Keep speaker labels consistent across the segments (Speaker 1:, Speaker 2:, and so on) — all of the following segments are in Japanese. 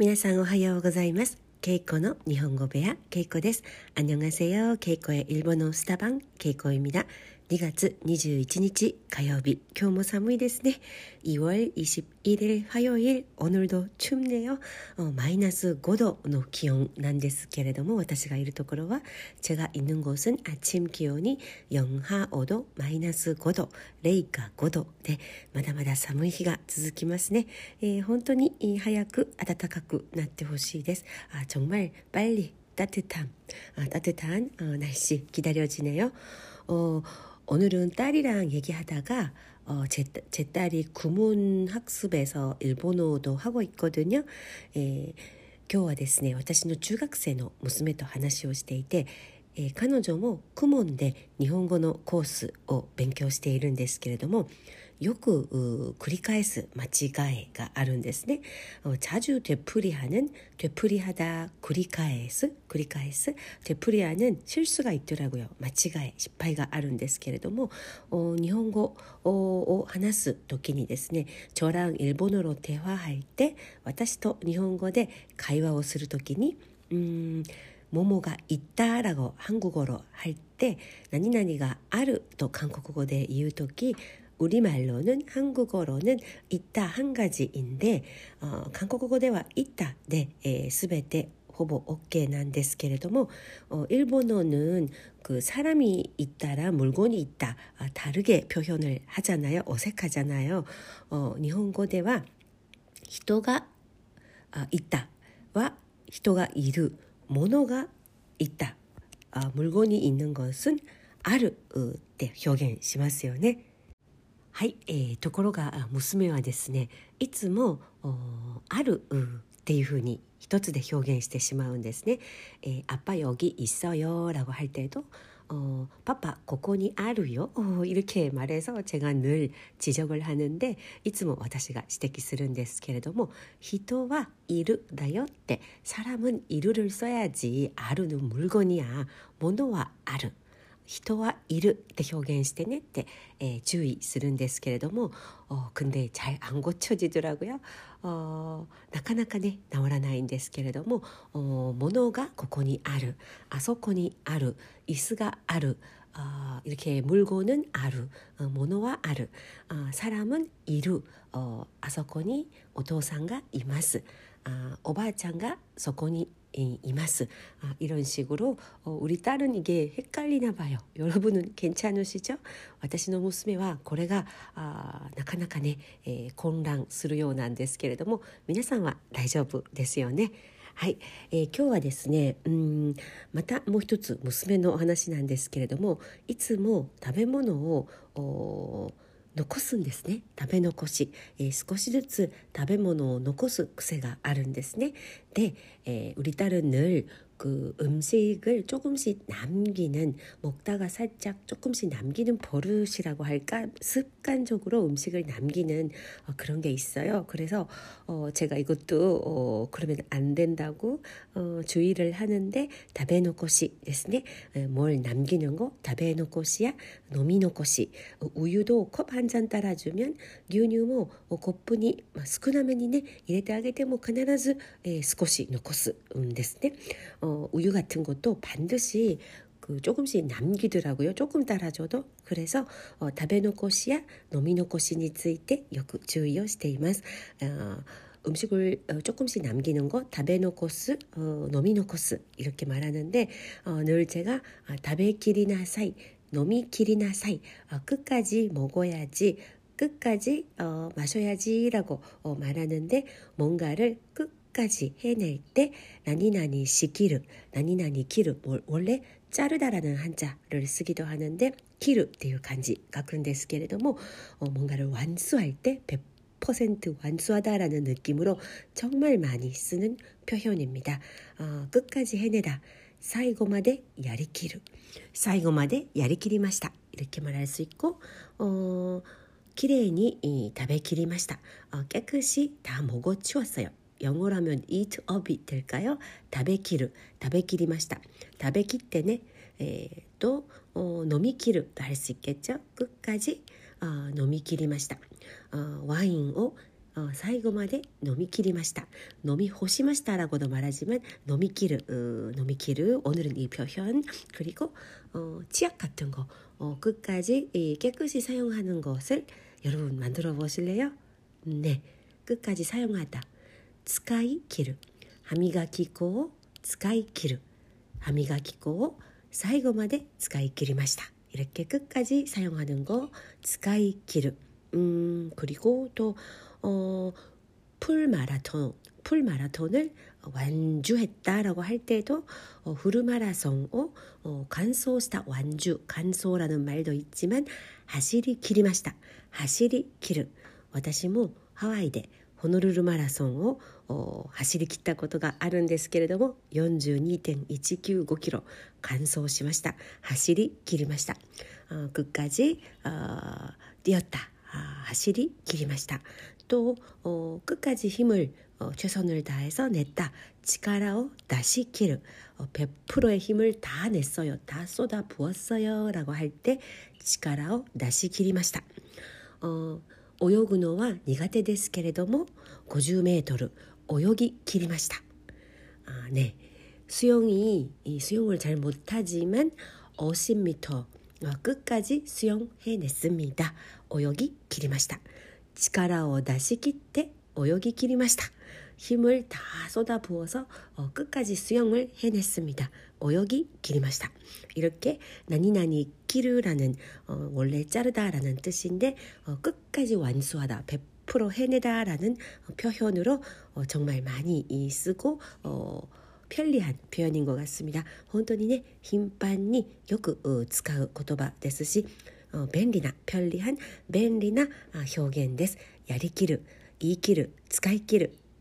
Speaker 1: 皆さんおはようございます。ケイコの日本語部屋ケイコです。안녕하세요。ケイコ의일본어스타방ケイコ입니다。 2月21日火曜日今日も寒いですね2월21일 화요일 오늘도 춥네요マイナス5度の気温なんですけれども私がいるところは제가있는곳은아침기온이 영하5度マイナス5度零下5度でまだまだ寒い日が続きますね、えー、本当に早く暖かくなってほしいですあ정말빨리따뜻함아따뜻한어날씨기다려지네요어 오늘은 딸이랑 얘기하다가 어, 제, 제 딸이 구문 학습에서 일본어도 하고 있거든요. 에, 今日はですね私の中学生の娘と話をしていて えー、彼女もクモンで日本語のコースを勉強しているんですけれどもよく繰り返す間違いがあるんですね。자주되풀이하는되풀이하다繰り返す繰り返す되풀이하는 실수가 있더라고요間違い失敗があるんですけれども日本語を話す時にですね저랑일본어로대화할て私と日本語で会話をする時にうん ももがいったら고한국어로할て何々があると韓国語で言う時 우리말로는 한국어로는 있다 한 가지인데 어, 한국어では 있다 네, 에, 全て ほぼ OK なんですけれども 어, 일본어는 그 사람이 있다라 물건이 있다 아, 다르게 표현을 하잖아요. 어색하잖아요. 어, 일본어では 人が 아, 있다와 人がいる 모 노가 있다 아, 물건이 있는 것은 あるって表現しますよね。はい、えー、ところが娘はですねいつも「ある」っていうふうに一つで表現してしまうんですね。えー、아빠여기있어요라고할때도 어파파ここにあるよ이렇게말해서제가늘지적을하는데いつも私が指摘するんですけれども人はいるだよって사람은이루를써야지아루는물건이야ものはある 人はいるって表現してねって、えー、注意するんですけれども어근데잘안고쳐지더라고요 어、 なかなかね治らないんですけれども어物がここにあるあそこにある椅子がある어 이렇게물건은아루어物はある어사람은이る어あそこにお父さんがいます아おばあちゃんが そこにいます。あ이런식으로어우리딸은이게헷갈리나봐요여러분은괜찮으시죠私の娘はこれがあなかなかね、えー、混乱するようなんですけれども皆さんは大丈夫ですよね。はい、えー、今日はですねうんまたもう一つ娘のお話なんですけれどもいつも食べ物を 残すんですね食べ残し、えー、少しずつ食べ物を残す癖があるんですねで、えー、우리딸은늘 그 음식을 조금씩 남기는 먹다가 살짝 조금씩 남기는 버릇이라고 할까 습관적으로 음식을 남기는 어, 그런 게 있어요. 그래서 어, 제가 이것도 어, 그러면 안 된다고 어, 주의를 하는데 다베노코시 됐네. 뭘 남기는 거 다베노코시야 노미노코시 어, 우유도 컵 한 잔 따라주면牛乳も 어, 거분이 少なめにね入れてあげても必ず少し残すんですね。 어, 우유 같은 것도 반드시 그 조금씩 남기더라고요. 조금 따라줘도. 그래서 어, 다베노코시야 노미노코시니 ついてよく注意をしています. 어, 음식을 어, 조금씩 남기는 거 다베노코스, 어, 노미노코스 이렇게 말하는데 어, 늘 제가 아, 다베키리나 사이, 노미키리나 사이 어, 끝까지 먹어야지 끝까지 어, 마셔야지라고 어, 말하는데 뭔가를 끝 끝까지 해낼 때 나니나니 시키르, 나니나니 키르 원래 자르다라는 한자를 쓰기도 하는데 키르 っていう漢字書くんですけれども 어, 뭔가를 완수할 때 100% 완수하다라는 느낌으로 정말 많이 쓰는 표현입니다. 어, 끝까지 해내다. 最後までやりきる最後までやりきりました 이렇게 말할 수 있고 어, 綺麗に食べきりました 깨끗이 다 먹어치웠어요. 영어로 하면 eat up이 될까요? 食べきる食べきりました食べきってね 에, 또 어, 飲みきると할 수 있겠죠? 끝까지 어, 飲みきりました 어, 와인を 어最後まで飲み切りました。飲み干しました라고도말하지만飲み切る飲み切る오늘은이표현 그리고 어, 치약 같은 거 어, 끝까지 이 깨끗이 사용하는 것을 여러분 만들어 보실래요? 네, 끝까지 사용하다. 使い切る 歯磨き粉を 使い切る 歯磨き粉を 最後まで 使い切りました. 이렇게 끝까지 사용하는 거 使い切る 음, 그리고 또 어, 풀 마라톤 풀 마라톤을 완주했다라고 할 때도 어, 후르마라송を 어, 간소시다 완주 간소라는 말도 있지만 하시리 기리마시다 하시리 기르 私も 하와이で 호노ルル 마라톤を 어, 走り切ったことがあるんですけれども 42.195km 完走しました 走り 切りました 어, 끝까지 어, 뛰었다 아, 하시리 길이마시다. 또 어, 끝까지 힘을 어, 최선을 다해서 냈다. 치카라오 다시 키르. 어, 100%의 힘을 다 냈어요. 다 쏟아 부었어요. 라고 할 때 치카라오 다시 기리마시다. 어, 泳ぐのは苦手ですけれども 50m 泳ぎ切りました. 아, 네. 수영이 수영을 잘 못하지만 50m 끝까지 수영해냈습니다. 泳ぎ切りました力を出し切って泳ぎ切りました 힘을 다 쏟아 부어서 어, 끝까지 수영을 해냈습니다. 泳ぎ切りました. 이렇게 나니나니 끼르라는 어, 원래 자르다라는 뜻인데 어, 끝까지 완수하다 100% 해내다라는 표현으로 어, 정말 많이 쓰고 어, 편리한 표현인 것 같습니다. 本当にね頻繁によく使う言葉ですし 어, 便利な 편리한 便利な 아, 表現ですやりきる言い切る使い切る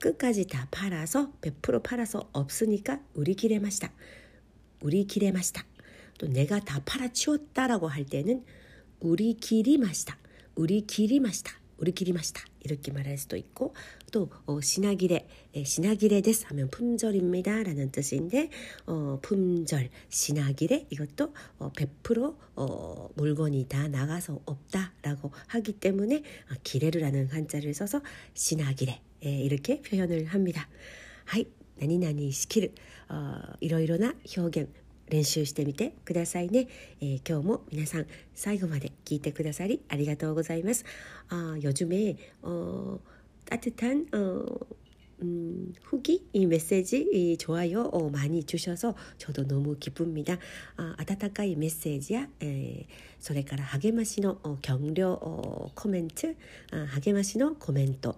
Speaker 1: 끝까지 다 팔아서 100% 팔아서 없으니까 우리 길에 마시다. 우리 길에 마시다. 또 내가 다 팔아치웠다라고 할 때는 우리 길이 마시다. 우리 길이 마시다. 우리 길이 마시다. 이렇게 말할 수도 있고 또 어, 신하기래 예, 신하기래です 하면 품절입니다 라는 뜻인데 어, 품절 신하기래 이것도 어, 100% 어, 물건이 다 나가서 없다 라고 하기 때문에 아, 기레르라는 한자를 써서 신하기래 예, 이렇게 표현을 합니다. 하이 나니나니 시키르 어, 이러이러나 표현 練習してみてくださいね、えー、今日も皆さん最後まで聞いてくださりありがとうございます。あ요즘에어따뜻한어 음후기이메시지이좋아요어많이주셔서저도너무기쁩니다아温かいメッセージやえそれから励ましの격려コメント励ましのコメント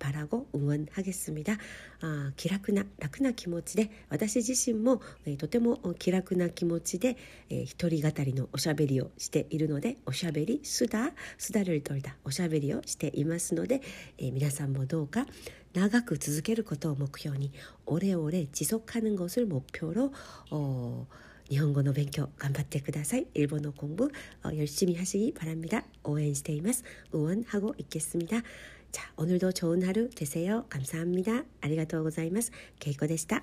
Speaker 1: 바라고 응원하겠습니다. 아, 기라크나 라크나 기모치で 私自身もとても気楽な気持ちで一人語りのおしゃべりをしているのでおしゃべりすだすだるといたおしゃべりをしていますので、えー、皆さんもどうか長く続けることを目標にオレオレ持続하는것을목표로日本語の勉強頑張ってください。일본어공부열심히하시기바랍니다応援しています。응원하고있겠습니다 자, 오늘도 좋은 하루 되세요. 감사합니다. 아리가또 고자이마스. 케이코でした.